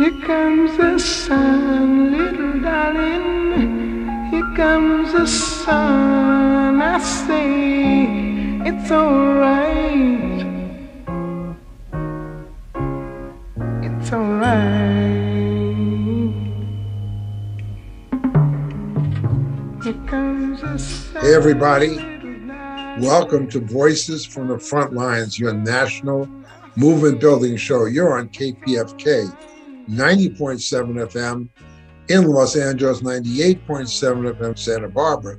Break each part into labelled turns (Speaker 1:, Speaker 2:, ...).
Speaker 1: Here comes the sun, little darling. Here comes the sun. I say it's alright. It's alright. Here comes the sun.
Speaker 2: Hey, everybody. Welcome to Voices from the Front Lines, your national movement building show. You're on KPFK 90.7 FM in Los Angeles, 98.7 FM Santa Barbara,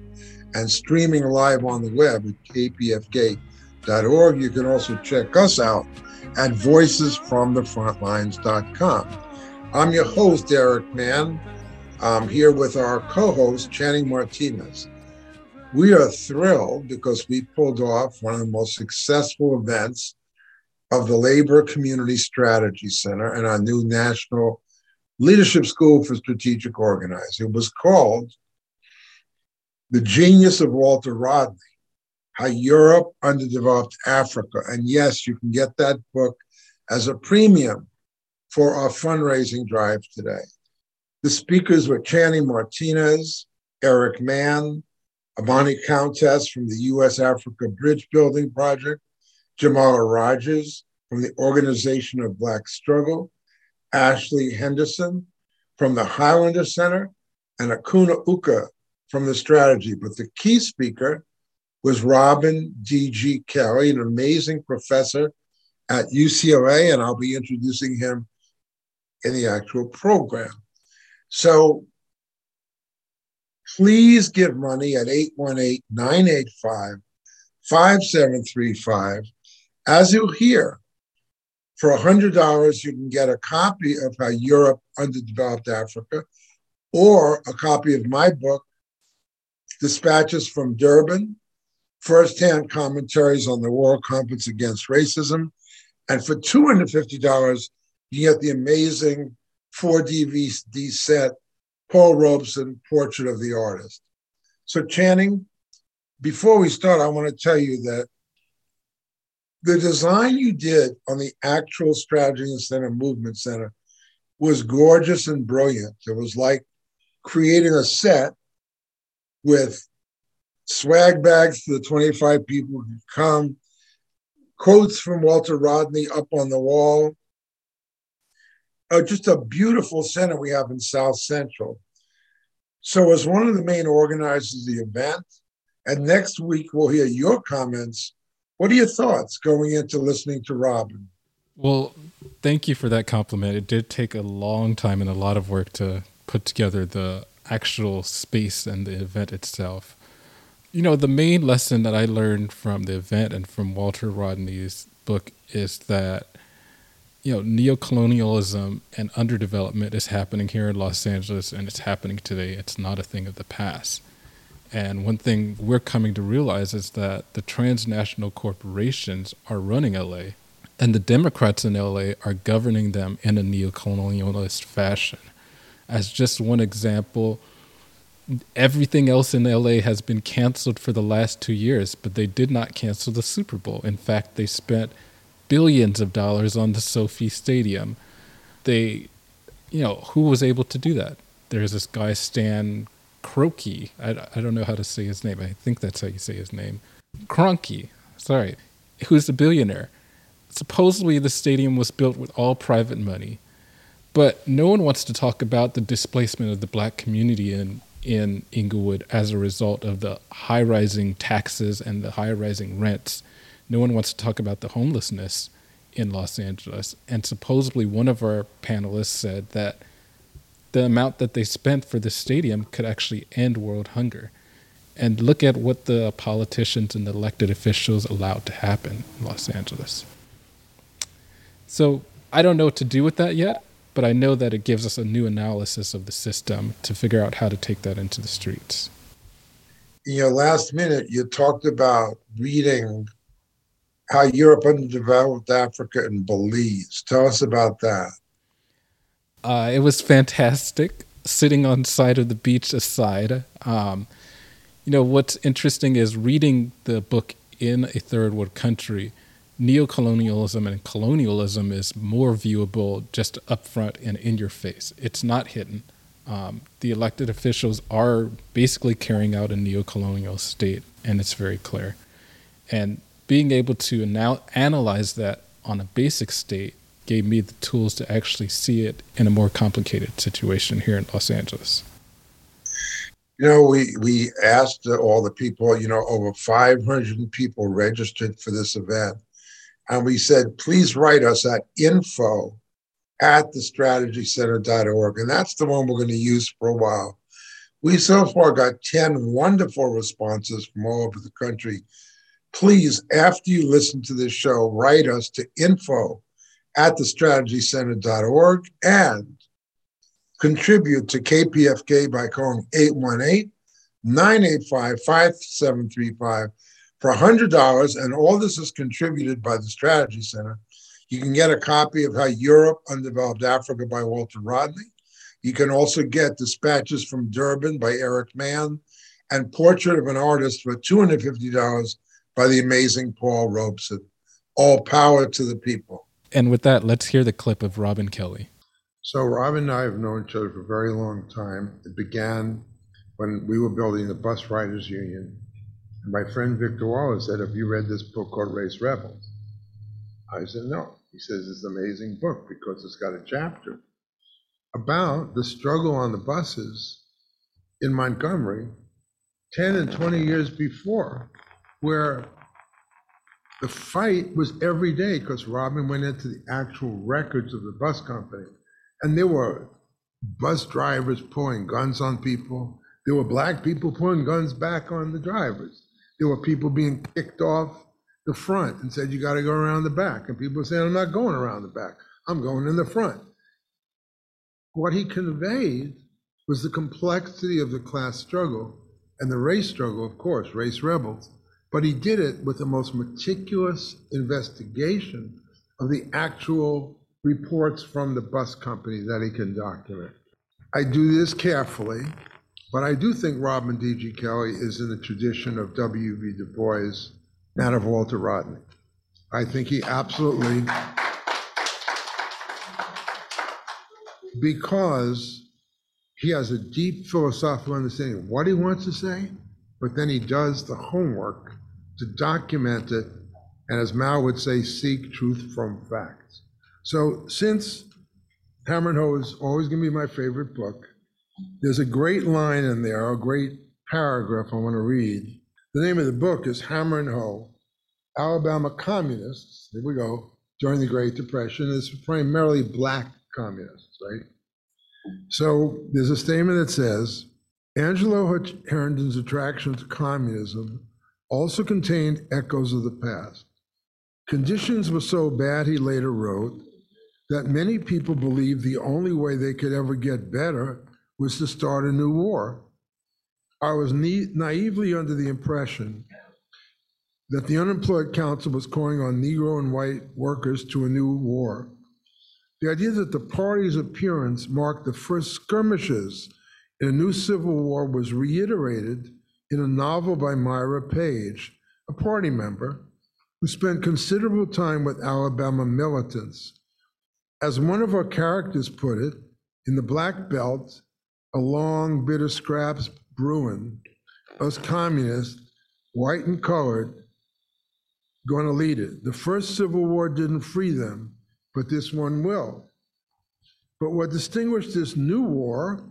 Speaker 2: and streaming live on the web at kpfk.org. You can also check us out at voicesfromthefrontlines.com. I'm your host, Eric Mann. I'm here with our co host, Channing Martinez. We are thrilled because we pulled off one of the most successful events of the Labor Community Strategy Center and our new National Leadership School for Strategic Organizing. It was called The Genius of Walter Rodney How Europe Underdeveloped Africa. And yes, you can get that book as a premium for our fundraising drive today. The speakers were Channing Martinez, Eric Mann, Imani Countess from the U.S. Africa Bridge Building Project, Jamala Rogers from the Organization of Black Struggle, Ashley Henderson from the Highlander Center, and Akuna Uka from the Strategy. But the key speaker was Robin D.G. Kelley, an amazing professor at UCLA, and I'll be introducing him in the actual program. So please give money at 818 985 5735. As you hear, for $100, you can get a copy of How Europe Underdeveloped Africa or a copy of my book, Dispatches from Durban, firsthand commentaries on the World Conference Against Racism. And for $250, you get the amazing 4 DVD set, Paul Robeson, Portrait of the Artist. So, Channing, before we start, I want to tell you that the design you did on the actual Strategy and Center Movement Center was gorgeous and brilliant. It was like creating a set with swag bags for the 25 people who come, quotes from Walter Rodney up on the wall. Uh, just a beautiful center we have in South Central. So, as one of the main organizers of the event, and next week we'll hear your comments what are your thoughts going into listening to Robin?
Speaker 3: Well, thank you for that compliment. It did take a long time and a lot of work to put together the actual space and the event itself. You know, the main lesson that I learned from the event and from Walter Rodney's book is that, you know, neocolonialism and underdevelopment is happening here in Los Angeles and it's happening today. It's not a thing of the past. And one thing we're coming to realize is that the transnational corporations are running LA, and the Democrats in LA are governing them in a neocolonialist fashion. As just one example, everything else in LA has been canceled for the last two years, but they did not cancel the Super Bowl. In fact, they spent billions of dollars on the SoFi Stadium. They, you know, who was able to do that? There's this guy, Stan Kroenke. I, I don't know how to say his name. I think that's how you say his name. Kroenke, sorry, who's a billionaire. Supposedly, the stadium was built with all private money, but no one wants to talk about the displacement of the black community in in Inglewood as a result of the high rising taxes and the high rising rents. No one wants to talk about the homelessness in Los Angeles. And supposedly, one of our panelists said that the amount that they spent for the stadium could actually end world hunger. And look at what the politicians and the elected officials allowed to happen in Los Angeles. So I don't know what to do with that yet, but I know that it gives us a new analysis of the system to figure out how to take that into the streets.
Speaker 2: In your last minute, you talked about reading how Europe underdeveloped Africa and Belize. Tell us about that.
Speaker 3: Uh, it was fantastic sitting on side of the beach aside. Um, you know, what's interesting is reading the book in a third world country neocolonialism and colonialism is more viewable just upfront and in your face. It's not hidden. Um, the elected officials are basically carrying out a neocolonial state, and it's very clear. And being able to now analyze that on a basic state gave me the tools to actually see it in a more complicated situation here in Los Angeles.
Speaker 2: You know, we we asked all the people. You know, over 500 people registered for this event, and we said, please write us at info at thestrategycenter.org. And that's the one we're going to use for a while. We so far got 10 wonderful responses from all over the country. Please, after you listen to this show, write us to info at thestrategycenter.org and contribute to KPFK by calling 818 985 5735 for $100. And all this is contributed by the Strategy Center. You can get a copy of How Europe Undeveloped Africa by Walter Rodney. You can also get Dispatches from Durban by Eric Mann and Portrait of an Artist for $250 by the amazing Paul Robeson. All power to the people.
Speaker 3: And with that, let's hear the clip of Robin Kelley.
Speaker 2: So, Robin and I have known each other for a very long time. It began when we were building the Bus Riders Union. And my friend Victor Wallace said, Have you read this book called Race Rebels? I said, No. He says it's an amazing book because it's got a chapter about the struggle on the buses in Montgomery 10 and 20 years before, where the fight was every day because Robin went into the actual records of the bus company. And there were bus drivers pulling guns on people. There were black people pulling guns back on the drivers. There were people being kicked off the front and said, you got to go around the back. And people saying, I'm not going around the back. I'm going in the front. What he conveyed was the complexity of the class struggle and the race struggle, of course, race rebels. But he did it with the most meticulous investigation of the actual reports from the bus company that he can document. I do this carefully, but I do think Robin D.G. Kelley is in the tradition of W.B. Du Bois that of Walter Rodney. I think he absolutely, because he has a deep philosophical understanding of what he wants to say, but then he does the homework to document it, and as Mao would say, seek truth from facts. So since Hammer and Hoe is always going to be my favorite book, there's a great line in there, a great paragraph I want to read the name of the book is Hammer and Hoe Alabama Communists, here we go, during the Great Depression. It's primarily black communists, right? So there's a statement that says Angelo Herndon's attraction to communism also contained echoes of the past. Conditions were so bad, he later wrote, that many people believed the only way they could ever get better was to start a new war. I was naively under the impression that the unemployed council was calling on Negro and white workers to a new war. The idea that the party's appearance marked the first skirmishes in a new civil war was reiterated in a novel by Myra Page, a party member who spent considerable time with Alabama militants. As one of our characters put it, in the Black Belt, a long, bitter scraps brewing, us communists, white and colored, going to lead it. The first Civil War didn't free them, but this one will. But what distinguished this new war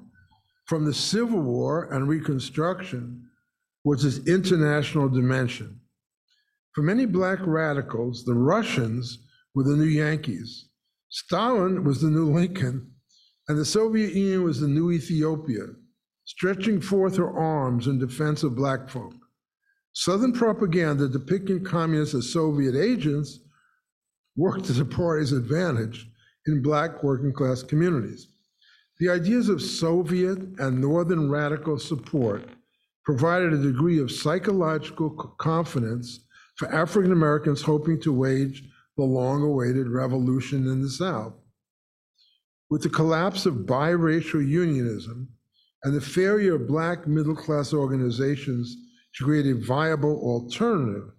Speaker 2: from the Civil War and Reconstruction was its international dimension. For many black radicals, the Russians were the new Yankees. Stalin was the new Lincoln, and the Soviet Union was the new Ethiopia stretching forth her arms in defense of black folk. Southern propaganda depicting communists as Soviet agents worked to the party's advantage in black working class communities. The ideas of Soviet and Northern radical support provided a degree of psychological confidence for African Americans hoping to wage the long awaited revolution in the South. With the collapse of biracial unionism, and the failure of Black middle class organizations to create a viable alternative,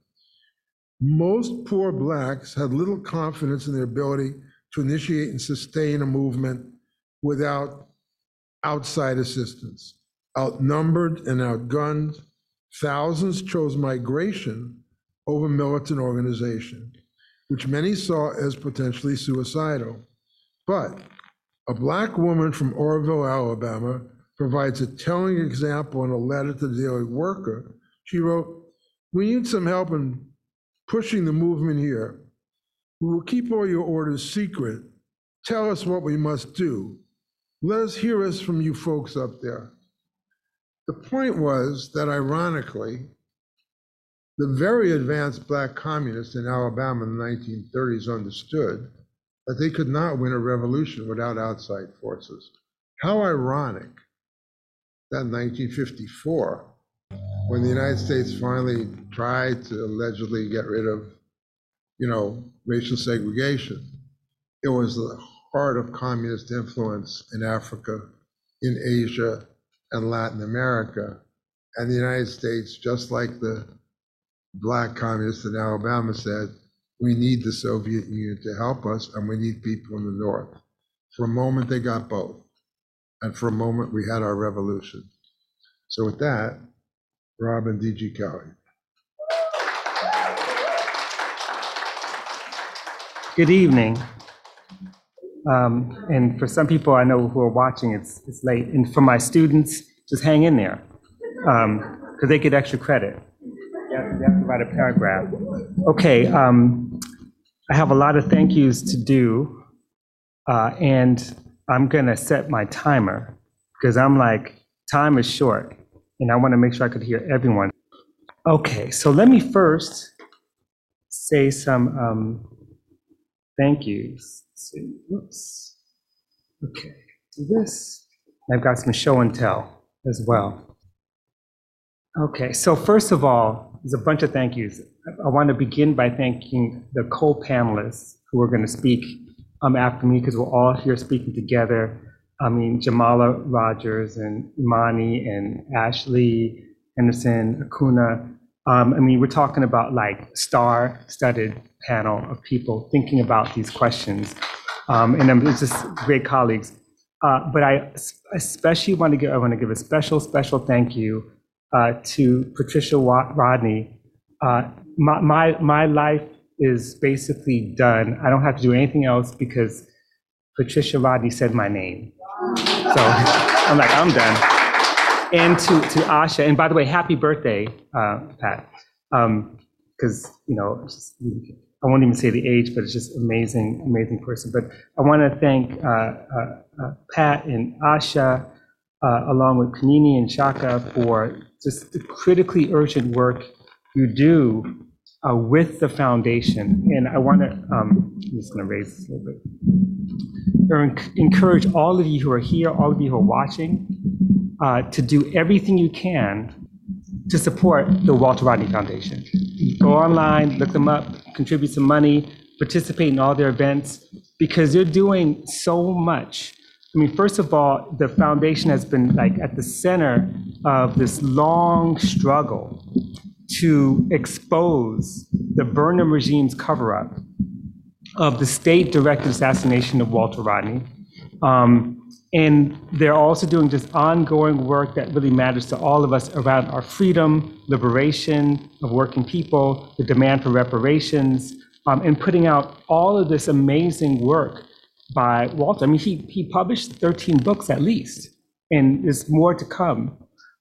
Speaker 2: Most poor blacks had little confidence in their ability to initiate and sustain a movement without outside assistance. Outnumbered and outgunned, thousands chose migration over militant organization, which many saw as potentially suicidal. But a black woman from Orrville, Alabama, provides a telling example in a letter to the Daily Worker. She wrote, We need some help in pushing the movement here. We will keep all your orders secret. Tell us what we must do. Let us hear us from you folks up there. The point was that ironically, the very advanced black communists in Alabama in the 1930s understood that they could not win a revolution without outside forces. How ironic that in 1954, when the United States finally tried to allegedly get rid of, you know, racial segregation, it was the heart of communist influence in Africa, in Asia, and Latin America. And the United States, just like the black communists in Alabama said, we need the Soviet Union to help us, and we need people in the North. For a moment, they got both. And for a moment, we had our revolution. So with that, Robin DG Kelley.
Speaker 4: Good evening. Um, and for some people I know who are watching, it's, it's late. And for my students, just hang in there because they get extra credit. You have, you have to write a paragraph. Okay, um, I have a lot of thank yous to do, uh, and I'm going to set my timer because I'm like, time is short, and I want to make sure I could hear everyone. Okay, so let me first say some um, thank you. Whoops. Okay, do this. I've got some show and tell as well. Okay, so first of all, there's a bunch of thank yous. I want to begin by thanking the co-panelists who are going to speak um, after me because we're all here speaking together. I mean, Jamala Rogers and Imani and Ashley Henderson, Akuna. Um, I mean, we're talking about like star-studded panel of people thinking about these questions. Um, and I'm just great colleagues. Uh, but I especially want to give, I want to give a special, special thank you uh, to Patricia Rodney. Uh, my, my, my life is basically done. I don't have to do anything else because Patricia Rodney said my name. So I'm like, I'm done. And to, to Asha, and by the way, happy birthday, uh, Pat. Because, you know, I won't even say the age, but it's just amazing, amazing person. But I want to thank uh, uh, uh, Pat and Asha, uh, along with Kanini and Shaka, for just the critically urgent work you do uh, with the foundation. And I want to, um, I'm just going to raise this a little bit. Encourage all of you who are here, all of you who are watching, uh, to do everything you can to support the Walter Rodney Foundation. Go online, look them up, contribute some money, participate in all their events, because they're doing so much. I mean, first of all, the foundation has been like at the center of this long struggle to expose the Burnham regime's cover-up of the state-directed assassination of Walter Rodney. Um, and they're also doing just ongoing work that really matters to all of us around our freedom, liberation of working people, the demand for reparations, um, and putting out all of this amazing work by Walter. I mean, he, he published 13 books at least, and there's more to come.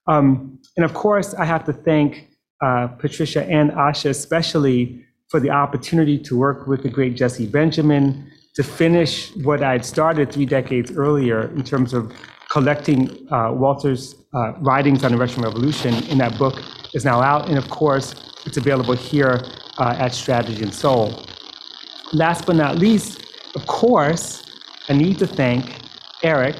Speaker 4: Um, and of course, I have to thank uh, Patricia and Asha especially for the opportunity to work with the great Jesse Benjamin to finish what I'd started three decades earlier in terms of collecting uh, Walter's uh, writings on the Russian Revolution. And that book is now out. And of course, it's available here uh, at Strategy and Soul. Last but not least, of course, I need to thank Eric,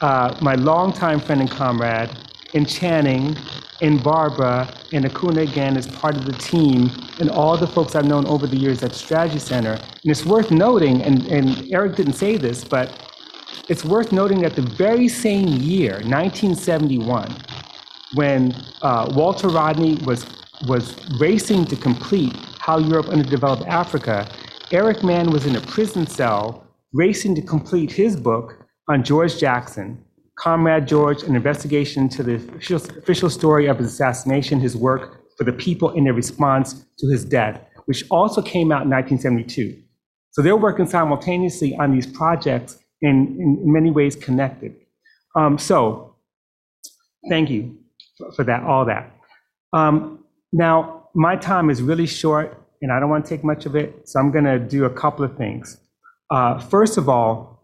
Speaker 4: uh, my longtime friend and comrade, in Channing, and Barbara, and Akuna again as part of the team, and all the folks I've known over the years at Strategy Center. And it's worth noting, and, and Eric didn't say this, but it's worth noting that the very same year, 1971, when uh, Walter Rodney was, was racing to complete How Europe Underdeveloped Africa, Eric Mann was in a prison cell racing to complete his book on George Jackson, Comrade George, an investigation into the official, official story of his assassination, his work for the people in their response to his death, which also came out in 1972. So they're working simultaneously on these projects and in many ways connected. Um, so thank you for, for that, all that. Um, now, my time is really short and I don't want to take much of it, so I'm going to do a couple of things. Uh, first of all,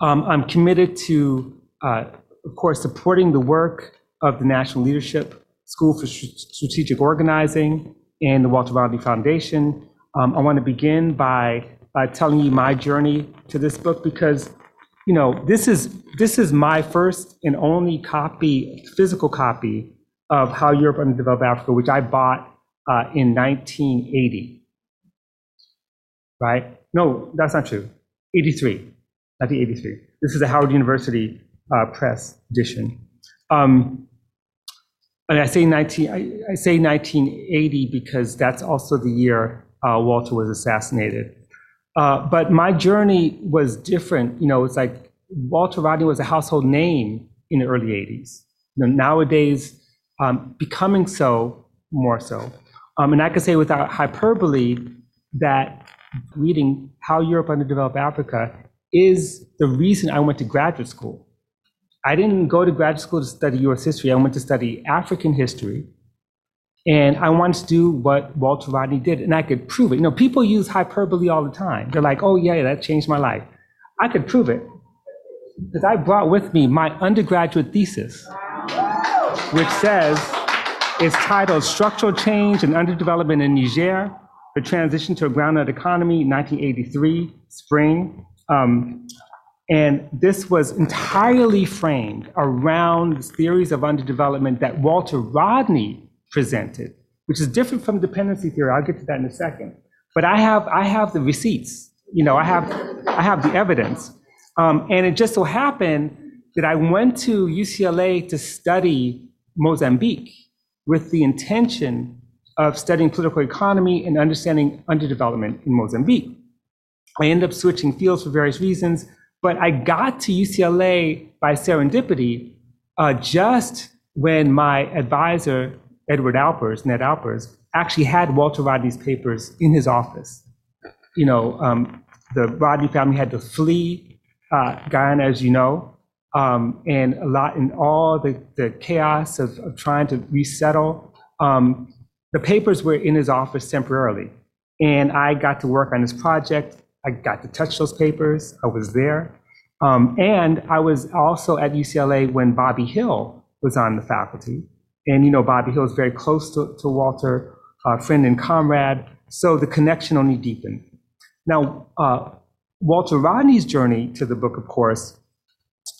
Speaker 4: um, I'm committed to, uh, of course, supporting the work of the National Leadership School for Strategic Organizing and the Walter Rodney Foundation. Um, I want to begin by telling you my journey to this book because, you know, this is this is my first and only copy, physical copy of How Europe Underdeveloped Africa, which I bought uh, in 1980. Right? No, that's not true. 83. 1983. This is a Howard University uh, Press edition. Um, and I say 19, I, I, say 1980 because that's also the year uh, Walter was assassinated. Uh, but my journey was different. You know, it's like Walter Rodney was a household name in the early 80s. You know, nowadays, um, becoming so more so. Um, and I could say without hyperbole that reading How Europe Underdeveloped Africa is the reason I went to graduate school. I didn't go to graduate school to study US history. I went to study African history. And I wanted to do what Walter Rodney did, and I could prove it. You know, people use hyperbole all the time. They're like, oh, yeah, that changed my life. I could prove it. Because I brought with me my undergraduate thesis, which says, it's titled Structural Change and Underdevelopment in Niger, the Transition to a Groundnut Economy, 1983, spring. Um, and this was entirely framed around theories of underdevelopment that Walter Rodney presented, which is different from dependency theory. I'll get to that in a second. But I have, I have the receipts. You know, I have, I have the evidence. Um, and it just so happened that I went to UCLA to study Mozambique with the intention of studying political economy and understanding underdevelopment in Mozambique. I ended up switching fields for various reasons, but I got to UCLA by serendipity uh, just when my advisor Edward Alpers, Ned Alpers, actually had Walter Rodney's papers in his office. You know, um, the Rodney family had to flee uh, Guyana, as you know, um, and a lot in all the, the chaos of, of trying to resettle. Um, the papers were in his office temporarily, and I got to work on this project. I got to touch those papers. I was there. Um, and I was also at UCLA when Bobby Hill was on the faculty. And, you know, Bobby Hill is very close to, to Walter, uh, friend and comrade. So the connection only deepened. Now, uh, Walter Rodney's journey to the book, of course,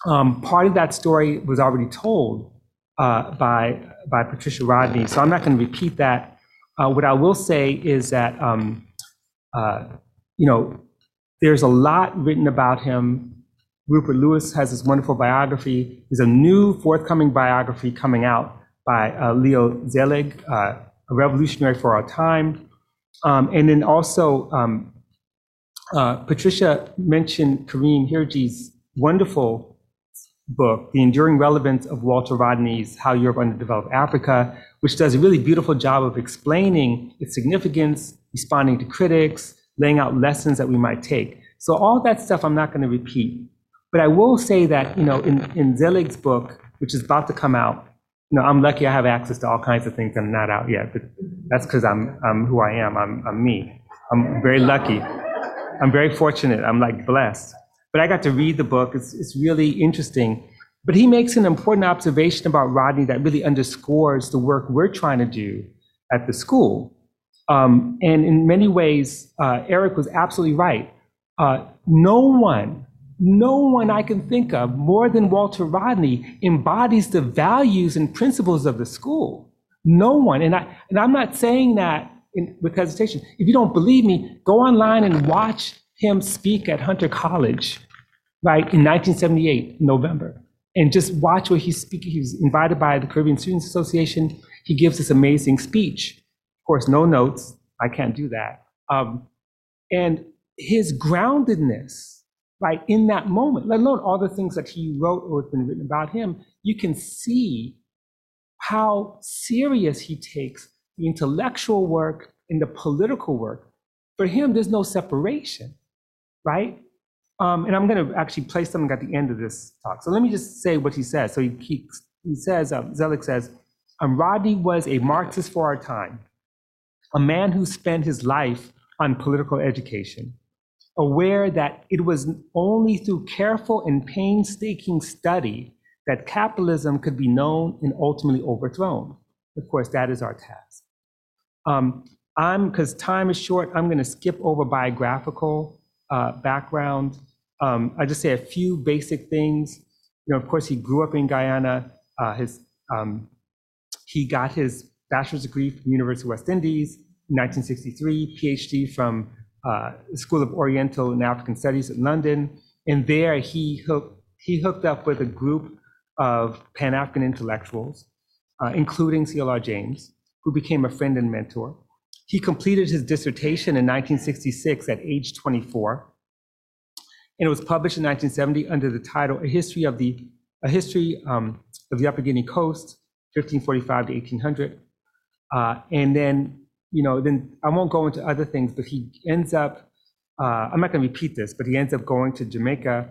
Speaker 4: um, part of that story was already told uh, by, by Patricia Rodney. So I'm not going to repeat that. Uh, what I will say is that, um, uh, you know, there's a lot written about him. Rupert Lewis has this wonderful biography. There's a new forthcoming biography coming out by uh, Leo Zeilig, uh, a revolutionary for our time. Um, and then also, um, uh, Patricia mentioned Karim Hirji's wonderful book, The Enduring Relevance of Walter Rodney's How Europe Underdeveloped Africa, which does a really beautiful job of explaining its significance, responding to critics, laying out lessons that we might take. So all that stuff I'm not going to repeat. But I will say that, you know, in, in Zeilig's book, which is about to come out, you know, I'm lucky I have access to all kinds of things are not out yet, but that's because I'm, I'm who I am. I'm, I'm me. I'm very lucky. I'm very fortunate. I'm like blessed. But I got to read the book. It's, it's really interesting. But he makes an important observation about Rodney that really underscores the work we're trying to do at the school. Um, and in many ways, uh, Eric was absolutely right. Uh, no one no one I can think of more than Walter Rodney embodies the values and principles of the school. No one. And, I, and I'm not saying that in, with hesitation. If you don't believe me, go online and watch him speak at Hunter College, right, in 1978, November. And just watch what he's speaking. He was invited by the Caribbean Students Association. He gives this amazing speech. Of course, no notes. I can't do that. Um, and his groundedness, right, in that moment, let alone all the things that he wrote or has been written about him, you can see how serious he takes the intellectual work and the political work. For him, there's no separation, right? Um, and I'm going to actually play something at the end of this talk. So let me just say what he says. So he, he, he says, um, says, um, was a Marxist for our time, a man who spent his life on political education, aware that it was only through careful and painstaking study that capitalism could be known and ultimately overthrown. Of course, that is our task. Um, I'm, because time is short, I'm going to skip over biographical uh, background. Um, I just say a few basic things. You know, of course, he grew up in Guyana. Uh, his um, he got his bachelor's degree from the University of West Indies in 1963, PhD from uh, School of Oriental and African Studies in London. And there he hooked, he hooked up with a group of Pan African intellectuals, uh, including C.L.R. James, who became a friend and mentor. He completed his dissertation in 1966 at age 24, and it was published in 1970 under the title "A History of the A History um, of the Upper Guinea Coast, 1545 to 1800." Uh, and then, you know, then I won't go into other things, but he ends up. Uh, I'm not going to repeat this, but he ends up going to Jamaica.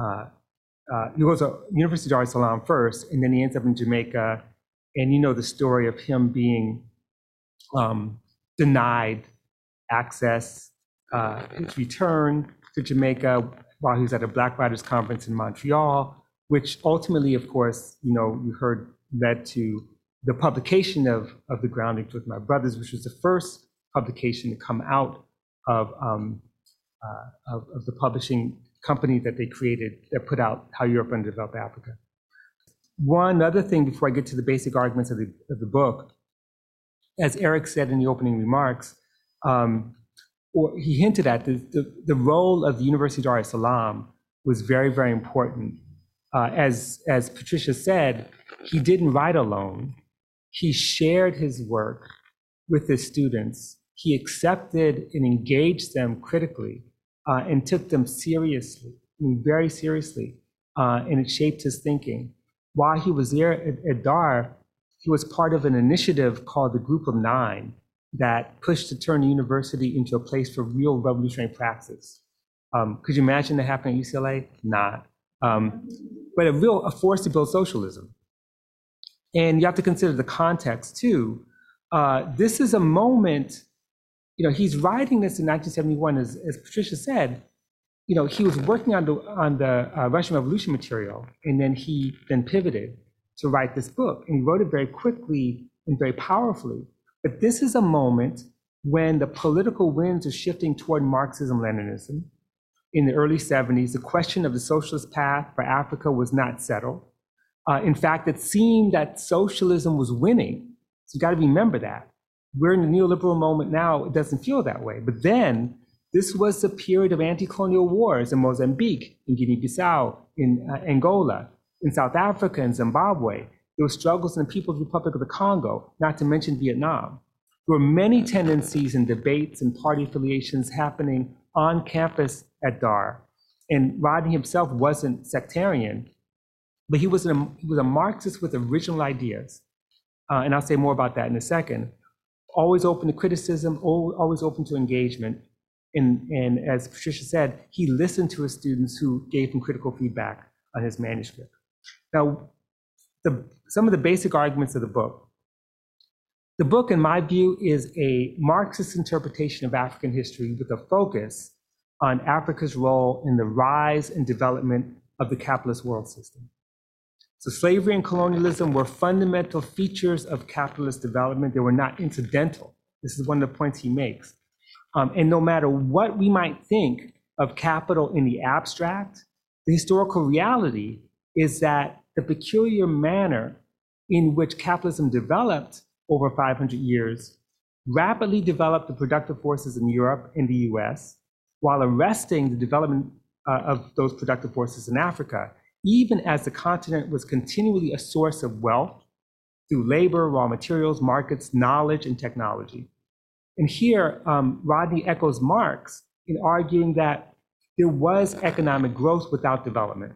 Speaker 4: Uh, uh, he goes to University of Dar es Salaam first, and then he ends up in Jamaica. And you know the story of him being um, denied access, uh, his return to Jamaica while he was at a Black Writers Conference in Montreal, which ultimately, of course, you know, you heard led to the publication of, of The Groundings with My Brothers, which was the first publication to come out of, um, uh, of, of the publishing company that they created that put out How Europe Underdeveloped Africa. One other thing before I get to the basic arguments of the, of the book, as Eric said in the opening remarks, um, or he hinted at the, the, the, role of the University of Dar es Salaam was very, very important. Uh, as, as Patricia said, he didn't write alone. He shared his work with his students. He accepted and engaged them critically uh, and took them seriously, I mean, very seriously, uh, and it shaped his thinking. While he was there at, at DAR, he was part of an initiative called the Group of Nine that pushed to turn the university into a place for real revolutionary praxis. Um, could you imagine that happening at UCLA? Not. Um, but a real a force to build socialism. And you have to consider the context too. Uh, this is a moment you know, he's writing this in 1971, as, as Patricia said, you know, he was working on the, on the uh, Russian Revolution material, and then he then pivoted to write this book. And he wrote it very quickly and very powerfully. But this is a moment when the political winds are shifting toward Marxism Leninism. In the early 70s, the question of the socialist path for Africa was not settled. Uh, in fact, it seemed that socialism was winning. So you got to remember that we're in the neoliberal moment now, it doesn't feel that way. But then this was the period of anti-colonial wars in Mozambique, in Guinea-Bissau, in uh, Angola, in South Africa, in Zimbabwe. There were struggles in the People's Republic of the Congo, not to mention Vietnam. There were many tendencies and debates and party affiliations happening on campus at DAR. And Rodney himself wasn't sectarian, but he was, he was a Marxist with original ideas. Uh, and I'll say more about that in a second always open to criticism, always open to engagement. And, and as Patricia said, he listened to his students who gave him critical feedback on his manuscript. Now, the, some of the basic arguments of the book. The book, in my view, is a Marxist interpretation of African history with a focus on Africa's role in the rise and development of the capitalist world system. So slavery and colonialism were fundamental features of capitalist development. They were not incidental. This is one of the points he makes. Um, and no matter what we might think of capital in the abstract, the historical reality is that the peculiar manner in which capitalism developed over 500 years rapidly developed the productive forces in Europe and the US while arresting the development uh, of those productive forces in Africa even as the continent was continually a source of wealth through labor, raw materials, markets, knowledge, and technology. And here, um, Rodney echoes Marx in arguing that there was economic growth without development.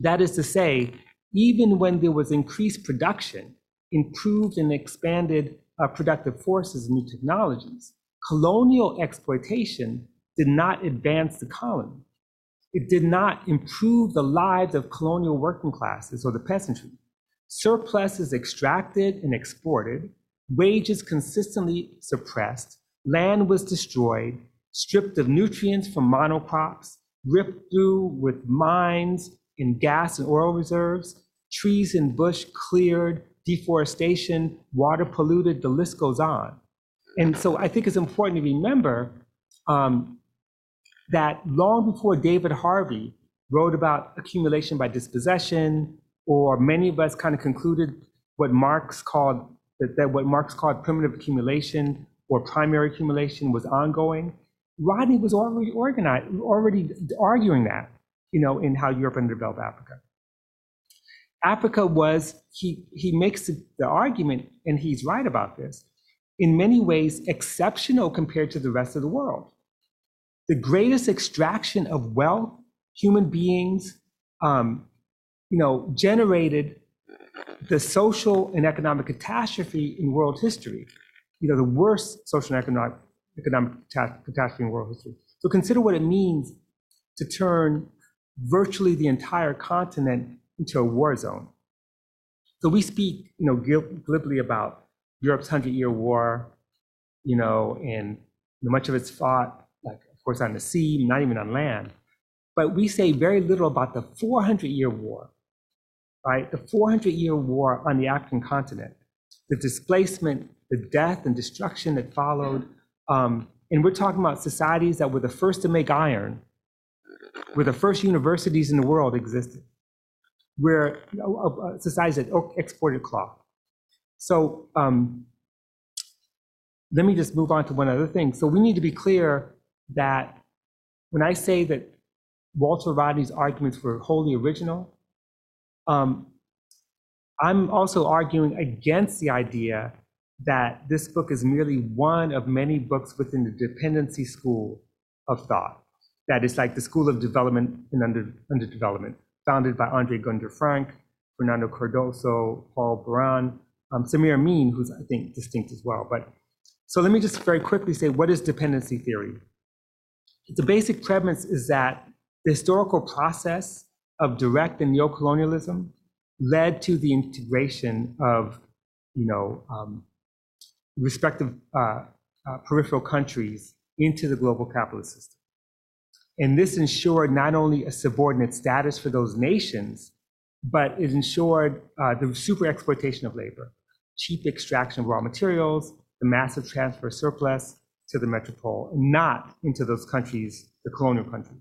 Speaker 4: That is to say, even when there was increased production, improved and expanded uh, productive forces and new technologies, colonial exploitation did not advance the colony. It did not improve the lives of colonial working classes or the peasantry. Surplus is extracted and exported, wages consistently suppressed, land was destroyed, stripped of nutrients from monocrops, ripped through with mines and gas and oil reserves, trees and bush cleared, deforestation, water polluted, the list goes on. And so I think it's important to remember um, that long before David Harvey wrote about accumulation by dispossession, or many of us kind of concluded what Marx called that, that what Marx called primitive accumulation or primary accumulation was ongoing. Rodney was already organized, already arguing that, you know, in how Europe underdeveloped Africa. Africa was, he, he makes the, the argument, and he's right about this, in many ways exceptional compared to the rest of the world. The greatest extraction of wealth, human beings, um, you know, generated the social and economic catastrophe in world history. You know, the worst social and economic, economic catastrophe in world history. So consider what it means to turn virtually the entire continent into a war zone. So we speak, you know, glibly about Europe's Hundred Year War, you know, and much of it's fought, course, on the sea, not even on land. But we say very little about the 400 Year War, right? The 400 Year War on the African continent, the displacement, the death and destruction that followed. Um, and we're talking about societies that were the first to make iron, where the first universities in the world existed where know, uh, societies that exported cloth. So um, let me just move on to one other thing. So we need to be clear that when I say that Walter Rodney's arguments were wholly original, um, I'm also arguing against the idea that this book is merely one of many books within the dependency school of thought. That is like the school of development and under, underdevelopment founded by Andre Gunder Frank, Fernando Cardoso, Paul Baran, um, Samir Amin, who's I think distinct as well. But so let me just very quickly say what is dependency theory? The basic premise is that the historical process of direct and neocolonialism led to the integration of, you know, um, respective uh, uh, peripheral countries into the global capitalist system. And this ensured not only a subordinate status for those nations, but it ensured uh, the super exploitation of labor, cheap extraction of raw materials, the massive transfer surplus to the metropole, not into those countries, the colonial countries.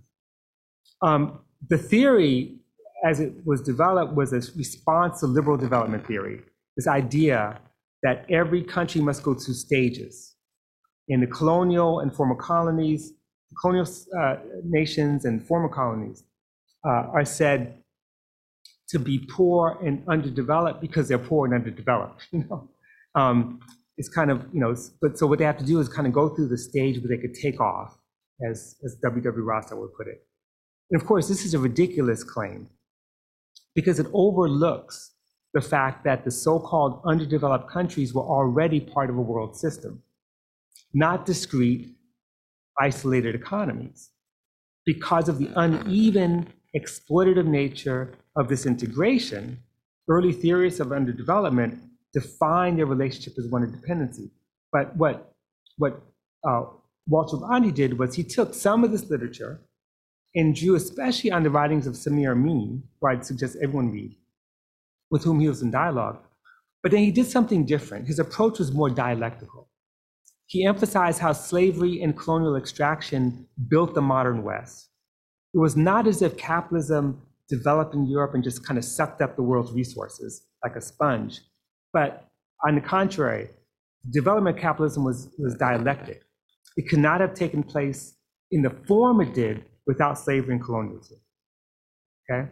Speaker 4: Um, the theory, as it was developed, was a response to liberal development theory. This idea that every country must go through stages. In the colonial and former colonies, colonial uh, nations and former colonies uh, are said to be poor and underdeveloped because they're poor and underdeveloped. You know, um, it's kind of you know, but so what they have to do is kind of go through the stage where they could take off, as as W.W. Rostow would put it. And of course, this is a ridiculous claim because it overlooks the fact that the so-called underdeveloped countries were already part of a world system, not discrete, isolated economies because of the uneven exploitative nature of this integration, early theorists of underdevelopment define their relationship as one of dependency. But what, what uh, Walter Rodney did was he took some of this literature and drew especially on the writings of Samir Amin, who I'd suggest everyone read, with whom he was in dialogue. But then he did something different. His approach was more dialectical. He emphasized how slavery and colonial extraction built the modern West. It was not as if capitalism developed in Europe and just kind of sucked up the world's resources like a sponge. But on the contrary, development capitalism was, was dialectic. It could not have taken place in the form it did without slavery and colonialism. Okay?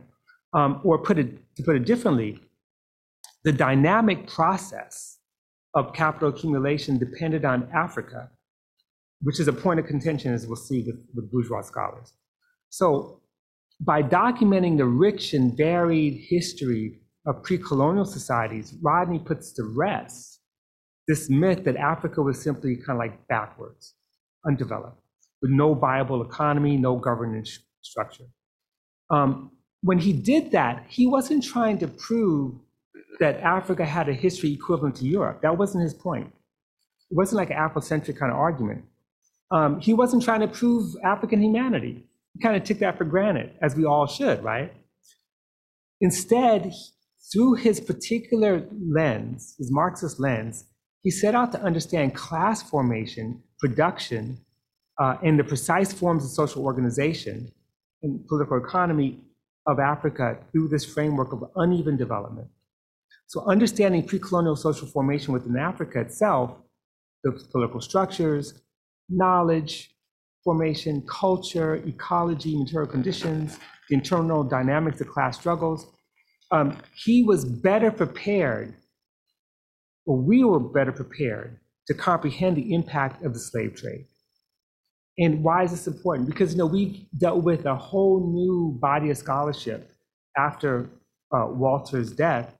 Speaker 4: Um, or put it, to put it differently, the dynamic process of capital accumulation depended on Africa, which is a point of contention, as we'll see with, with bourgeois scholars. So, by documenting the rich and varied history of pre colonial societies, Rodney puts to rest this myth that Africa was simply kind of like backwards, undeveloped, with no viable economy, no governance structure. Um, when he did that, he wasn't trying to prove that Africa had a history equivalent to Europe. That wasn't his point. It wasn't like an Afrocentric kind of argument. Um, he wasn't trying to prove African humanity. He kind of took that for granted, as we all should, right? Instead, through his particular lens, his Marxist lens, he set out to understand class formation, production, uh, and the precise forms of social organization and political economy of Africa through this framework of uneven development. So understanding pre-colonial social formation within Africa itself, the political structures, knowledge, formation, culture, ecology, material conditions, the internal dynamics of class struggles, um, he was better prepared, or we were better prepared to comprehend the impact of the slave trade. And why is this important? Because you know we dealt with a whole new body of scholarship after uh, Walter's death,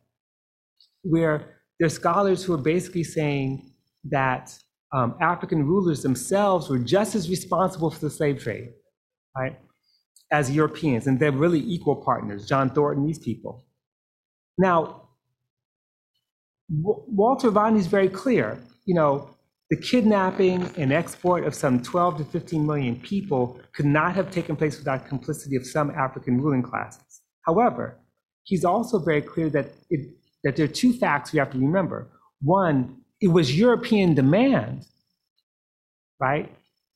Speaker 4: where there's scholars who are basically saying that um, African rulers themselves were just as responsible for the slave trade, right, as Europeans, and they're really equal partners. John Thornton, these people. Now, W- Walter Rodney is very clear. You know, the kidnapping and export of some 12 to 15 million people could not have taken place without complicity of some African ruling classes. However, he's also very clear that, it, that there are two facts we have to remember. One, it was European demand, right?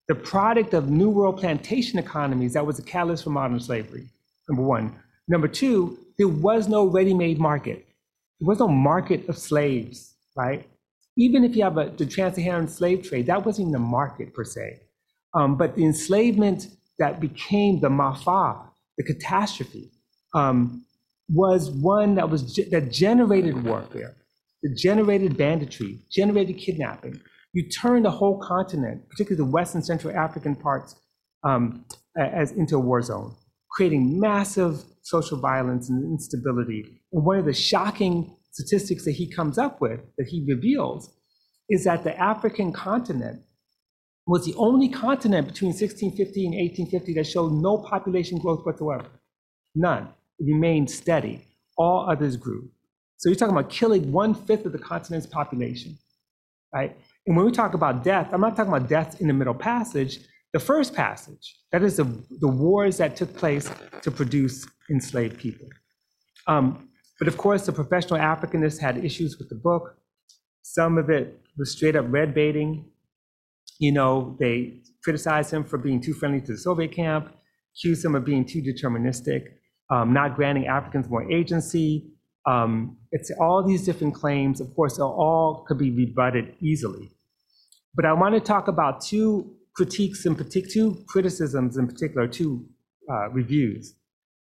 Speaker 4: The product of New World plantation economies that was a catalyst for modern slavery, number one. Number two, there was no ready made market. There was no market of slaves, right? Even if you have a, the transsaharan slave trade, that wasn't even a market per se. Um, but the enslavement that became the Maafa, the catastrophe, um, was one that was that generated warfare, that generated banditry, generated kidnapping. You turned the whole continent, particularly the West and Central African parts, um, as into a war zone, creating massive social violence and instability. And one of the shocking statistics that he comes up with, that he reveals, is that the African continent was the only continent between 1650 and 1850 that showed no population growth whatsoever. None. It remained steady. All others grew. So you're talking about killing one fifth of the continent's population, right? And when we talk about death, I'm not talking about death in the Middle Passage, the first passage. That is the, the wars that took place to produce enslaved people. Um, but of course, the professional Africanists had issues with the book. Some of it was straight up red baiting. You know, they criticized him for being too friendly to the Soviet camp, accused him of being too deterministic, um, not granting Africans more agency. Um, it's all these different claims. Of course, all could be rebutted easily. But I want to talk about two critiques in particular, two criticisms in particular, two uh, reviews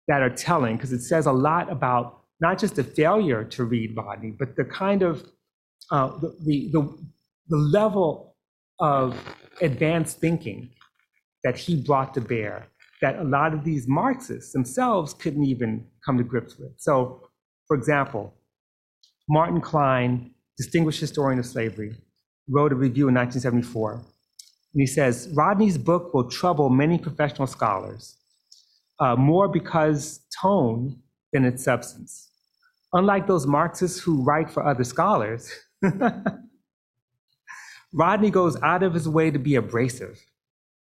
Speaker 4: that are telling, because it says a lot about not just the failure to read Rodney, but the kind of uh, the, the, the, the level of advanced thinking that he brought to bear that a lot of these Marxists themselves couldn't even come to grips with. So, for example, Martin Klein, distinguished historian of slavery, wrote a review in 1974. And he says Rodney's book will trouble many professional scholars, uh, more because tone than its substance. Unlike those Marxists who write for other scholars, Rodney goes out of his way to be abrasive.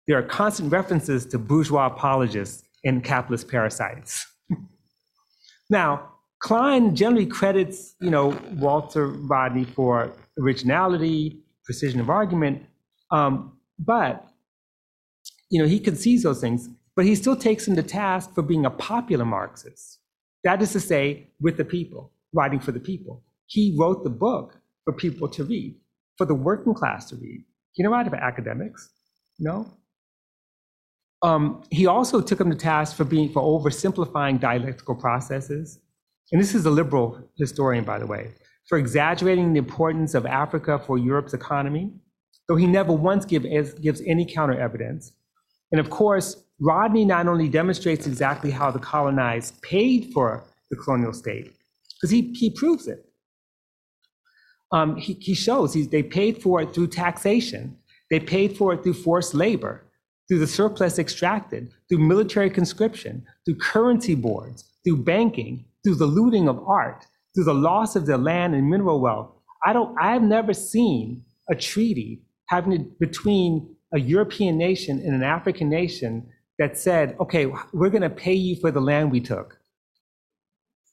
Speaker 4: There are constant references to bourgeois apologists and capitalist parasites. now, Klein generally credits, you know, Walter Rodney for originality, precision of argument, um, but you know he concedes those things, but he still takes him to task for being a popular Marxist. That is to say, with the people, writing for the people. He wrote the book for people to read, for the working class to read. He didn't write it for academics, no. Um, he also took him to task for being for oversimplifying dialectical processes. And this is a liberal historian, by the way. for exaggerating the importance of Africa for Europe's economy, though he never once give, gives any counter evidence. And of course, Rodney not only demonstrates exactly how the colonized paid for the colonial state, because he, he proves it. Um, he, he shows he, they paid for it through taxation, they paid for it through forced labor, through the surplus extracted, through military conscription, through currency boards, through banking, through the looting of art, through the loss of their land and mineral wealth. I don't, I have never seen a treaty having between a European nation and an African nation that said, okay, we're going to pay you for the land we took.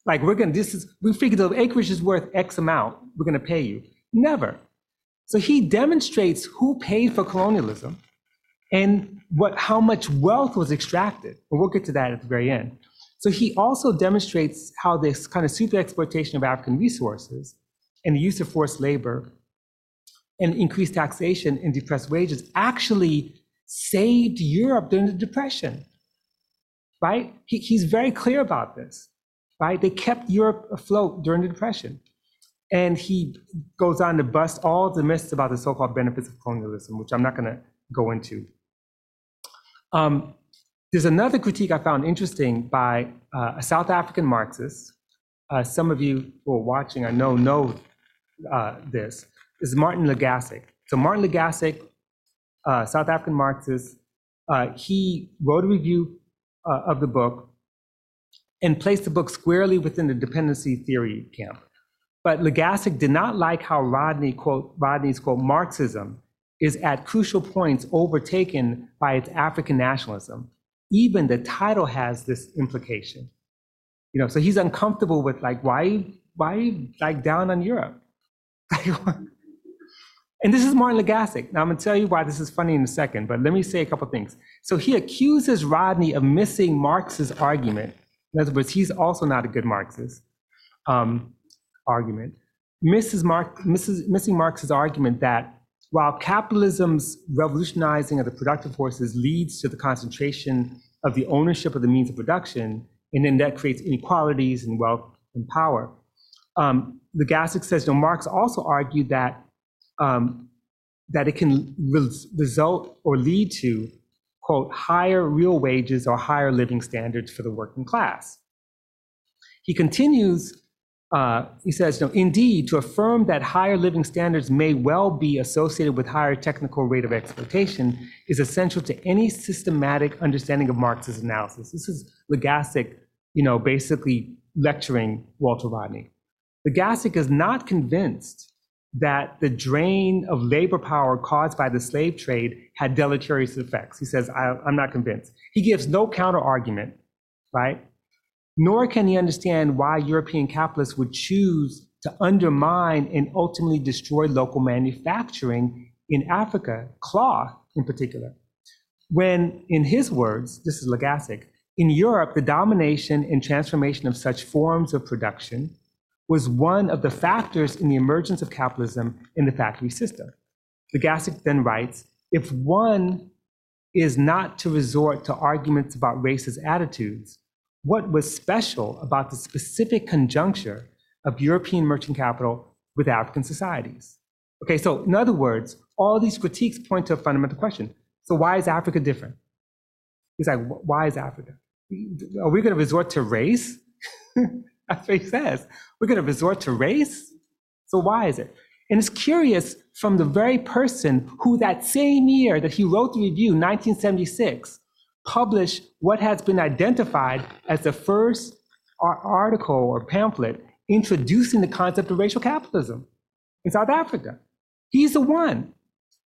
Speaker 4: Like we're going to, this is, we figured the acreage is worth X amount. We're going to pay you. Never. So he demonstrates who paid for colonialism and what, how much wealth was extracted. And we'll get to that at the very end. So he also demonstrates how this kind of super exploitation of African resources and the use of forced labor and increased taxation and depressed wages actually saved Europe during the Depression. Right? He, he's very clear about this. Right? They kept Europe afloat during the Depression. And he goes on to bust all the myths about the so called benefits of colonialism, which I'm not going to go into. Um, there's another critique I found interesting by uh, a South African Marxist. Uh, some of you who are watching, I know, know uh, this. Is Martin Legassick. So Martin Legassick, uh, South African Marxist, uh, he wrote a review uh, of the book and placed the book squarely within the dependency theory camp. But Legassick did not like how Rodney quote Rodney's quote Marxism is at crucial points overtaken by its African nationalism even the title has this implication. You know, so he's uncomfortable with like, why, why like down on Europe? and this is Martin Legassick. Now I'm gonna tell you why this is funny in a second, but let me say a couple things. So he accuses Rodney of missing Marx's argument. In other words, he's also not a good Marxist um, argument. Mark, Mrs., missing Marx's argument that while capitalism's revolutionizing of the productive forces leads to the concentration of the ownership of the means of production, and then that creates inequalities and wealth and power. Um, Legassick says, you know, Marx also argued that um, that it can res- result or lead to, quote, higher real wages or higher living standards for the working class. He continues uh, he says, no, indeed, to affirm that higher living standards may well be associated with higher technical rate of exploitation is essential to any systematic understanding of Marx's analysis. This is Legassick, you know, basically lecturing Walter Rodney. Legassick is not convinced that the drain of labor power caused by the slave trade had deleterious effects. He says, I, am not convinced. He gives no counter argument, right? nor can he understand why European capitalists would choose to undermine and ultimately destroy local manufacturing in Africa, cloth in particular. When, in his words, this is Legassick, in Europe, the domination and transformation of such forms of production was one of the factors in the emergence of capitalism in the factory system. Legassick then writes, if one is not to resort to arguments about racist attitudes, what was special about the specific conjuncture of European merchant capital with African societies. Okay, so in other words, all these critiques point to a fundamental question. So why is Africa different? He's like, why is Africa? Are we going to resort to race? That's what he says. We're going to resort to race? So why is it? And it's curious from the very person who that same year that he wrote the review, 1976, published what has been identified as the first article or pamphlet introducing the concept of racial capitalism in South Africa. He's the one,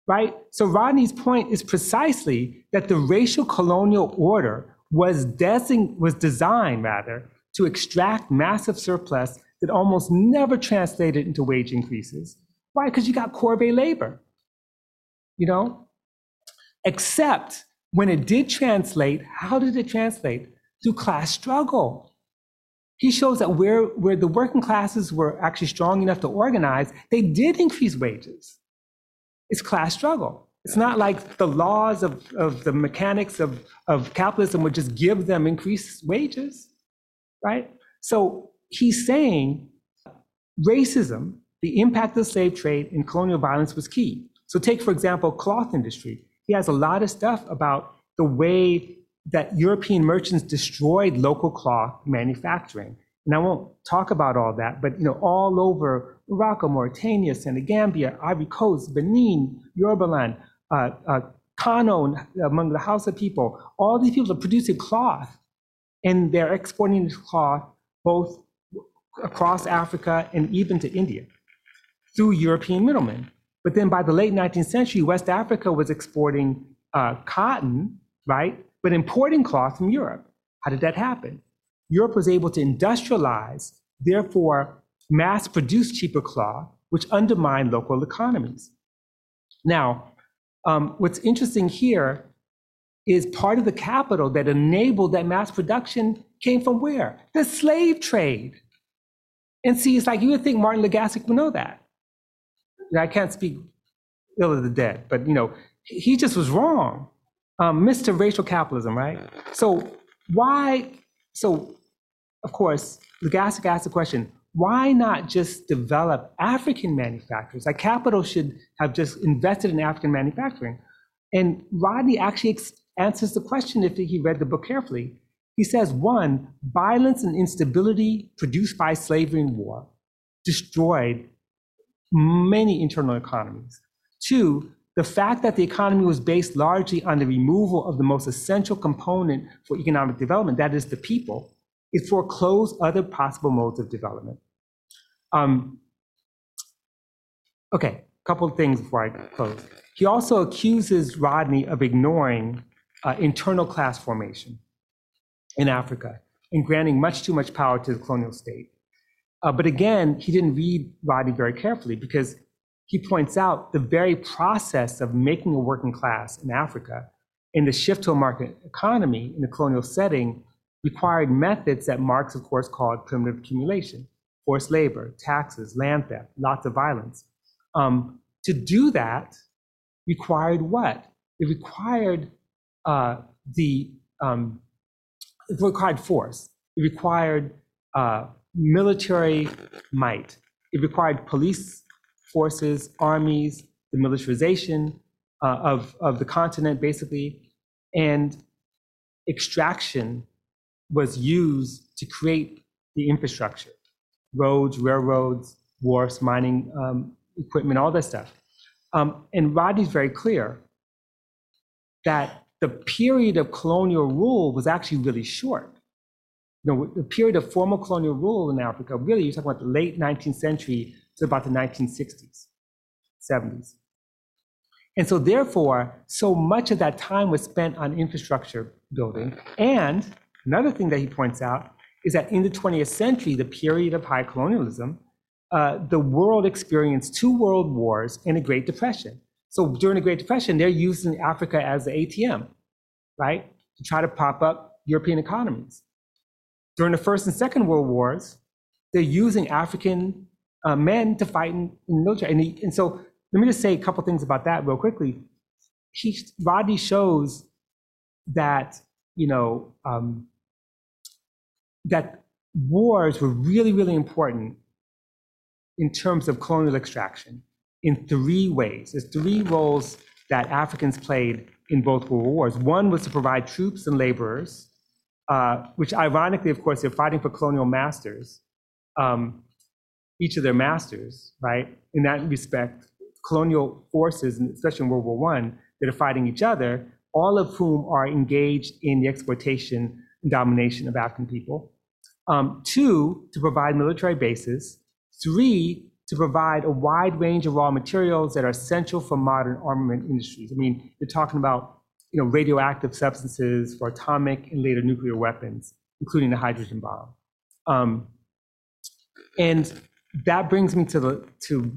Speaker 4: right? So Rodney's point is precisely that the racial colonial order was, design, was designed, rather, to extract massive surplus that almost never translated into wage increases. Why? Because you got corvée labor, you know? Except when it did translate, how did it translate? Through class struggle. He shows that where, where the working classes were actually strong enough to organize, they did increase wages. It's class struggle. It's not like the laws of, of the mechanics of, of capitalism would just give them increased wages, right? So he's saying racism, the impact of slave trade and colonial violence was key. So take, for example, cloth industry. He has a lot of stuff about the way that European merchants destroyed local cloth manufacturing. And I won't talk about all that, but you know, all over Morocco, Mauritania, Senegambia, Ivory Coast, Benin, Yorubaland, uh, uh, Kano, among the Hausa people, all these people are producing cloth and they're exporting this cloth both across Africa and even to India through European middlemen. But then by the late 19th century, West Africa was exporting uh, cotton, right? But importing cloth from Europe. How did that happen? Europe was able to industrialize, therefore mass produce cheaper cloth, which undermined local economies. Now, um, what's interesting here is part of the capital that enabled that mass production came from where? The slave trade. And see, it's like you would think Martin Legassick would know that. I can't speak ill of the dead, but you know, he just was wrong. Um, Mr. Racial Capitalism, right? So why? So, of course, Legassick asked the question: Why not just develop African manufacturers? Like capital should have just invested in African manufacturing. And Rodney actually answers the question if he read the book carefully. He says, one, violence and instability produced by slavery and war destroyed many internal economies. Two, the fact that the economy was based largely on the removal of the most essential component for economic development, that is the people, it foreclosed other possible modes of development. Um, okay, a couple of things before I close. He also accuses Rodney of ignoring uh, internal class formation in Africa and granting much too much power to the colonial state. Uh, but again, he didn't read Rodney very carefully because he points out the very process of making a working class in Africa and the shift to a market economy in the colonial setting required methods that Marx, of course, called primitive accumulation, forced labor, taxes, land theft, lots of violence. Um, to do that required what? It required uh, the um, required force. It required uh, military might. It required police forces, armies, the militarization uh, of, of the continent, basically, and extraction was used to create the infrastructure roads, railroads, wharfs, mining um, equipment, all that stuff. Um, and Rodney's very clear that the period of colonial rule was actually really short. You know, the period of formal colonial rule in Africa, really, you're talking about the late 19th century to about the 1960s, 70s. And so, therefore, so much of that time was spent on infrastructure building. And another thing that he points out is that in the 20th century, the period of high colonialism, uh, the world experienced two world wars and a Great Depression. So during the Great Depression, they're using Africa as the ATM, right, to try to prop up European economies. During the First and Second World Wars, they're using African uh, men to fight in, in the military. And, he, and, so let me just say a couple things about that real quickly. He, Rodney shows that, you know, um, that wars were really, really important in terms of colonial extraction in three ways. There's three roles that Africans played in both world wars. One was to provide troops and laborers, uh, which ironically, of course, they're fighting for colonial masters, um, each of their masters, right? In that respect, colonial forces, especially in World War One, that are fighting each other, all of whom are engaged in the exploitation and domination of African people. Um, two, to provide military bases. Three, to provide a wide range of raw materials that are essential for modern armament industries. I mean, you're talking about you know, radioactive substances for atomic and later nuclear weapons, including the hydrogen bomb. Um, and that brings me to the, to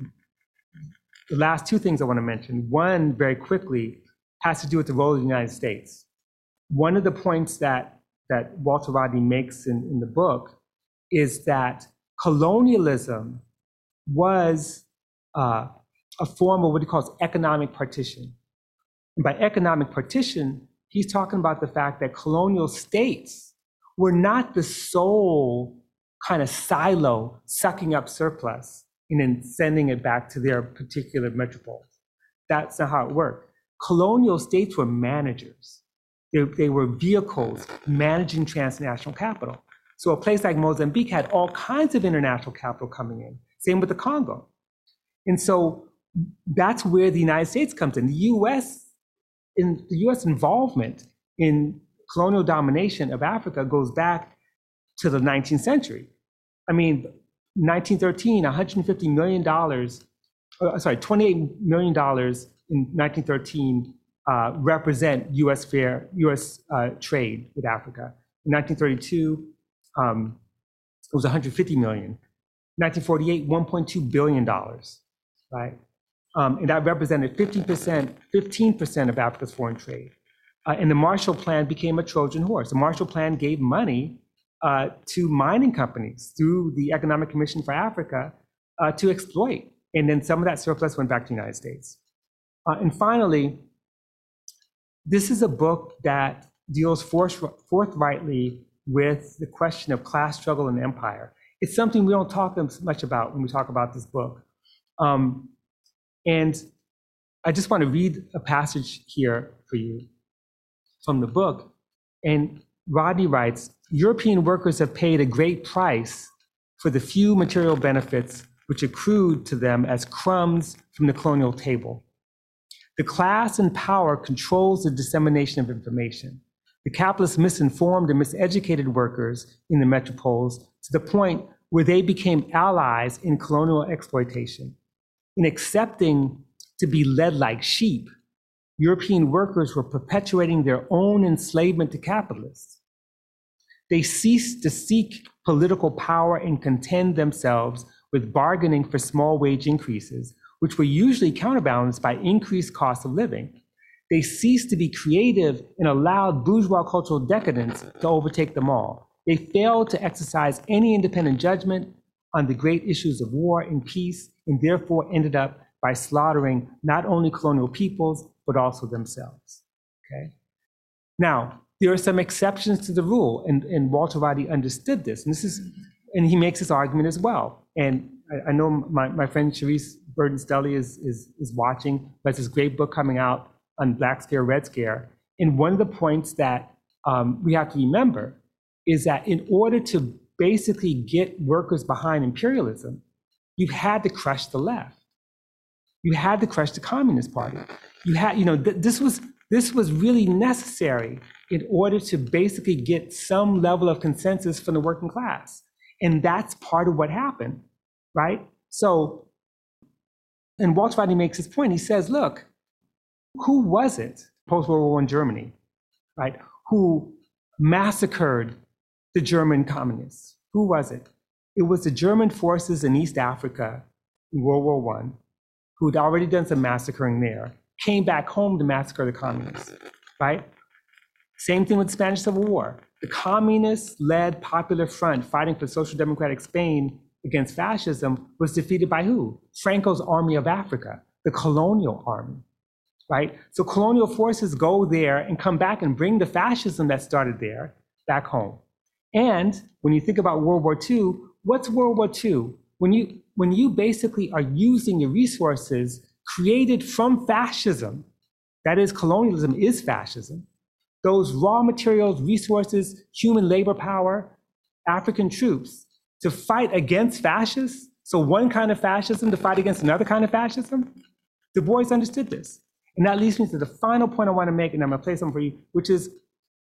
Speaker 4: the last two things I want to mention. One, very quickly, has to do with the role of the United States. One of the points that, that Walter Rodney makes in, in the book is that colonialism was uh, a form of what he calls economic partition. And by economic partition, he's talking about the fact that colonial states were not the sole kind of silo, sucking up surplus and then sending it back to their particular metropoles. That's not how it worked. Colonial states were managers. They, they were vehicles managing transnational capital. So a place like Mozambique had all kinds of international capital coming in. Same with the Congo. And so that's where the United States comes in. The U.S. in the U.S. involvement in colonial domination of Africa goes back to the 19th century. I mean, 1913, 150 million dollars, uh, sorry, 28 million dollars in 1913 uh, represent U.S. fair U.S. Uh, trade with Africa. In 1932, um, it was 150 million. 1948, 1.2 billion dollars, right? Um, and that represented 15%, 15% of Africa's foreign trade. Uh, and the Marshall Plan became a Trojan horse. The Marshall Plan gave money uh, to mining companies through the Economic Commission for Africa uh, to exploit. And then some of that surplus went back to the United States. Uh, and finally, this is a book that deals forthrightly with the question of class struggle and empire. It's something we don't talk much about when we talk about this book. Um, and I just want to read a passage here for you from the book. And Rodney writes European workers have paid a great price for the few material benefits which accrued to them as crumbs from the colonial table. The class and power controls the dissemination of information. The capitalists misinformed and miseducated workers in the metropoles to the point where they became allies in colonial exploitation. In accepting to be led like sheep, European workers were perpetuating their own enslavement to capitalists. They ceased to seek political power and content themselves with bargaining for small wage increases, which were usually counterbalanced by increased cost of living. They ceased to be creative and allowed bourgeois cultural decadence to overtake them all. They failed to exercise any independent judgment on the great issues of war and peace, and therefore ended up by slaughtering not only colonial peoples, but also themselves. Okay? Now, there are some exceptions to the rule, and, and Walter Rodney understood this, and this is, and he makes this argument as well. And I, I know my, my friend Sharice Burton Stelly is, is, is watching, has this great book coming out on Black Scare, Red Scare. And one of the points that um, we have to remember is that in order to basically get workers behind imperialism, you had to crush the left. You had to crush the Communist Party. You had, you know, th- this was this was really necessary in order to basically get some level of consensus from the working class. And that's part of what happened, right? So, and Walter Rodney makes his point. He says, look, who was it, post World War I Germany, right, who massacred the German communists? Who was it? It was the German forces in East Africa in World War I who'd already done some massacring there, came back home to massacre the communists, right? Same thing with the Spanish Civil War. The communist led Popular Front fighting for social democratic Spain against fascism was defeated by who? Franco's Army of Africa, the colonial army, right? So colonial forces go there and come back and bring the fascism that started there back home. And when you think about World War II, what's World War II? When you when you basically are using your resources created from fascism, that is colonialism is fascism, those raw materials, resources, human labor power, African troops to fight against fascists. So one kind of fascism to fight against another kind of fascism. Du Bois understood this. And that leads me to the final point I want to make, and I'm going to play something for you, which is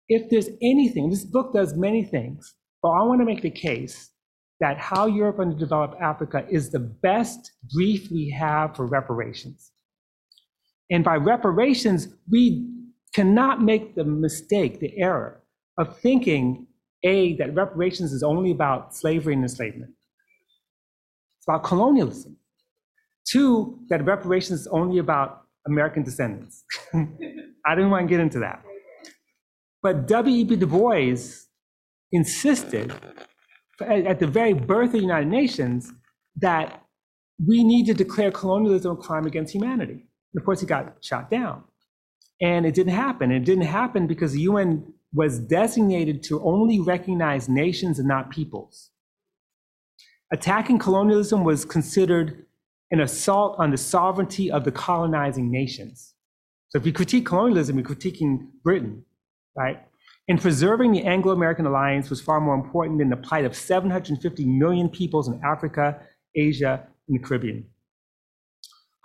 Speaker 4: if there's anything, this book does many things, but I want to make the case that how Europe underdeveloped Africa is the best brief we have for reparations. And by reparations, we cannot make the mistake, the error of thinking, A, that reparations is only about slavery and enslavement. It's about colonialism. Two, that reparations is only about American descendants. I didn't want to get into that. But W.E.B. Du Bois insisted at the very birth of the United Nations that we need to declare colonialism a crime against humanity. And of course, he got shot down. And it didn't happen. It didn't happen because the UN was designated to only recognize nations and not peoples. attacking colonialism was considered an assault on the sovereignty of the colonizing nations. So if we critique colonialism, we're critiquing Britain, right? And preserving the Anglo-American alliance was far more important than the plight of 750 million peoples in Africa, Asia, and the Caribbean.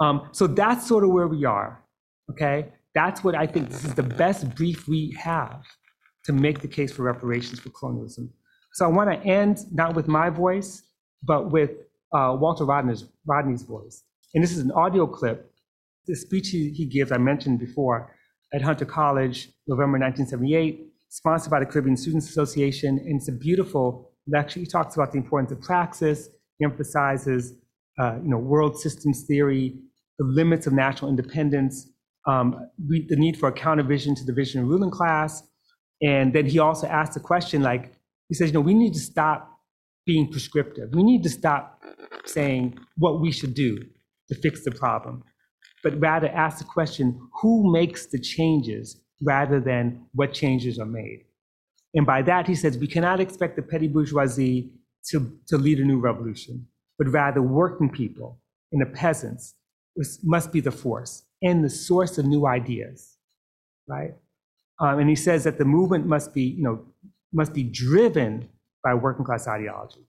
Speaker 4: Um, so that's sort of where we are, okay? That's what I think this is the best brief we have to make the case for reparations for colonialism. So I want to end not with my voice, but with uh, Walter Rodney's, Rodney's voice. And this is an audio clip. The speech he, he gives, I mentioned before, at Hunter College, November 1978, sponsored by the Caribbean Students Association. And it's a beautiful lecture. He talks about the importance of praxis. He emphasizes, uh, you know, world systems theory, the limits of national independence, um, we, the need for a counter vision to the vision of ruling class. And then he also asked the question, like, he says, you know, we need to stop being prescriptive. We need to stop saying what we should do to fix the problem, but rather ask the question, who makes the changes rather than what changes are made? And by that, he says, we cannot expect the petty bourgeoisie to, to lead a new revolution, but rather working people and the peasants must be the force and the source of new ideas, right? Um, and he says that the movement must be, you know, must be driven by working class ideology.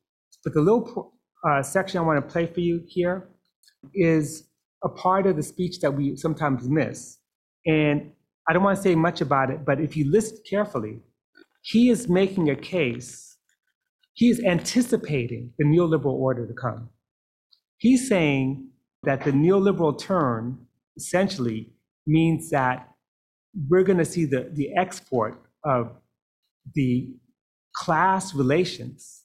Speaker 4: But the little uh, section I want to play for you here is a part of the speech that we sometimes miss. And I don't want to say much about it, but if you listen carefully, he is making a case, he is anticipating the neoliberal order to come. He's saying that the neoliberal turn essentially means that we're going to see the, the export of the class relations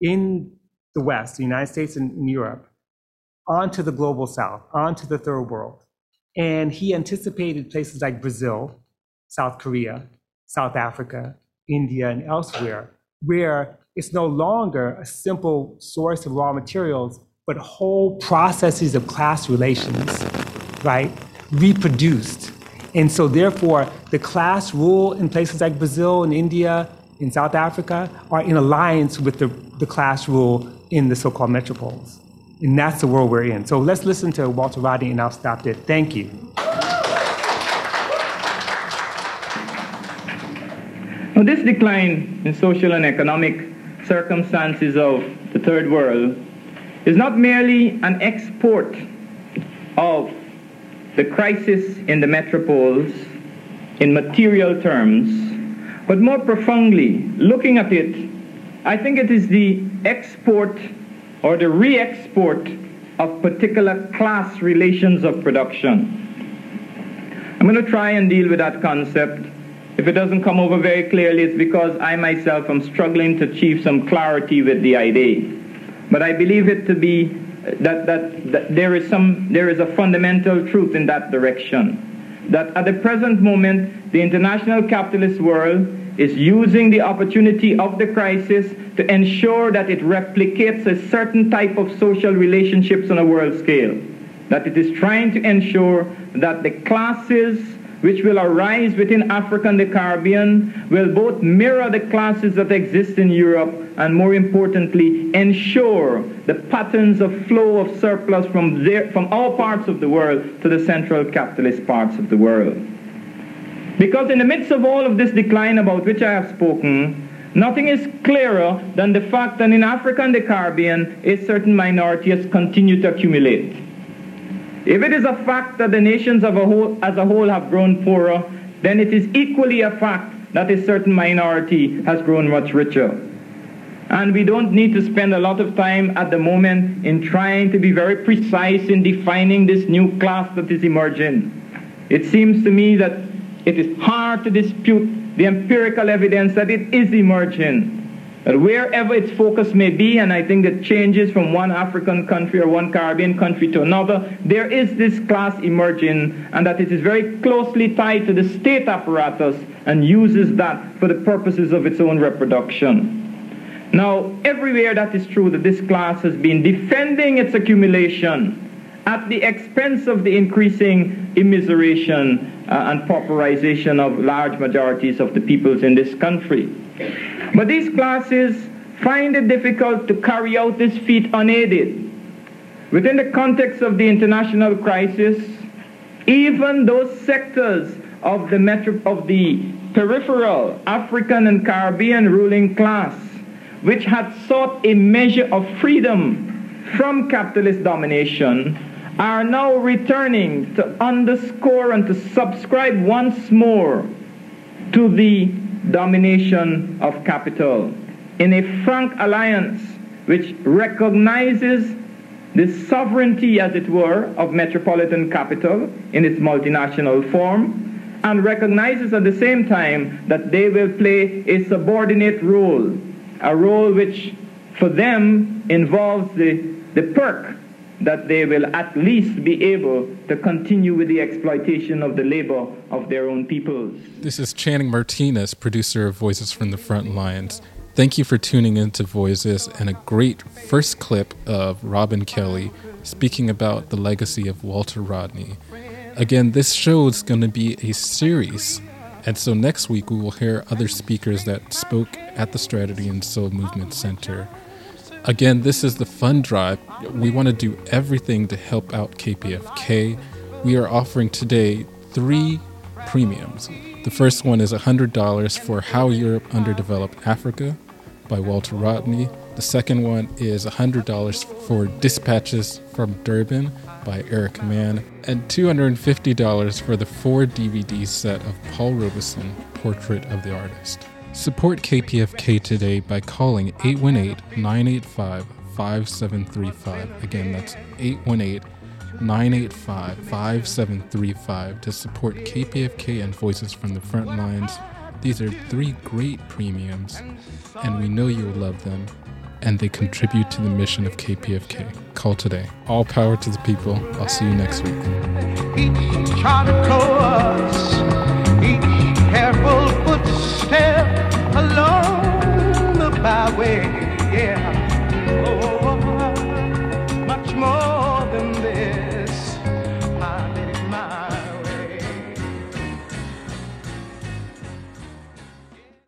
Speaker 4: in the West, the United States and, Europe, onto the global South, onto the third world. And he anticipated places like Brazil, South Korea, South Africa, India, and elsewhere, where it's no longer a simple source of raw materials, but whole processes of class relations, right, reproduced. And so, therefore, the class rule in places like Brazil and India in South Africa are in alliance with the, the class rule in the so called metropoles. And that's the world we're in. So let's listen to Walter Rodney, and I'll stop there. Thank you.
Speaker 5: Now, this decline in social and economic circumstances of the third world is not merely an export of the crisis in the metropoles in material terms but more profoundly, looking at it, I think it is the export or the re export of particular class relations of production. I'm going to try and deal with that concept. If it doesn't come over very clearly, it's because I myself am struggling to achieve some clarity with the idea. But I believe it to be that, that, that there is some there is a fundamental truth in that direction. That at the present moment, the international capitalist world is using the opportunity of the crisis to ensure that it replicates a certain type of social relationships on a world scale. That it is trying to ensure that the classes which will arise within Africa and the Caribbean will both mirror the classes that exist in Europe and more importantly ensure the patterns of flow of surplus from, there, from all parts of the world to the central capitalist parts of the world. Because in the midst of all of this decline about which I have spoken, nothing is clearer than the fact that in Africa and the Caribbean, a certain minority has continued to accumulate. If it is a fact that the nations a whole, as a whole have grown poorer, then it is equally a fact that a certain minority has grown much richer. And we don't need to spend a lot of time at the moment in trying to be very precise in defining this new class that is emerging. It seems to me that it is hard to dispute the empirical evidence that it is emerging. That wherever its focus may be, and I think it changes from one African country or one Caribbean country to another, there is this class emerging, and that it is very closely tied to the state apparatus and uses that for the purposes of its own reproduction. Now, everywhere that is true, that this class has been defending its accumulation at the expense of the increasing immiseration uh, and pauperization of large majorities of the peoples in this country. But these classes find it difficult to carry out this feat unaided. Within the context of the international crisis, even those sectors of the, metro, of the peripheral African and Caribbean ruling class, which had sought a measure of freedom from capitalist domination, are now returning to underscore and to subscribe once more to the domination of capital. In a frank alliance which recognizes the sovereignty, as it were, of metropolitan capital in its multinational form and recognizes at the same time that they will play a subordinate role, a role which for them involves the, the perk that they will at least be able to continue with the exploitation of the labor of their own peoples.
Speaker 3: This is Channing Martinez, producer of Voices from the Front Lines. Thank you for tuning in to Voices and a great first clip of Robin Kelley speaking about the legacy of Walter Rodney. Again, this show is going to be a series. And so next week we will hear other speakers that spoke at the Strategy and Soul Movement Center. Again, this is the fund drive. We want to do everything to help out KPFK. We are offering today three premiums. The first one is $100 for How Europe Underdeveloped Africa by Walter Rodney. The second one is $100 for Dispatches from Durban by Eric Mann. And $250 for the four DVD set of Paul Robeson, Portrait of the Artist. Support KPFK today by calling 818 985 5735. Again, that's 818 985 5735 to support KPFK and Voices from the Front Lines. These are three great premiums, and we know you'll love them, and they contribute to the mission of KPFK. Call today. All power to the people. I'll see you next week along the byway.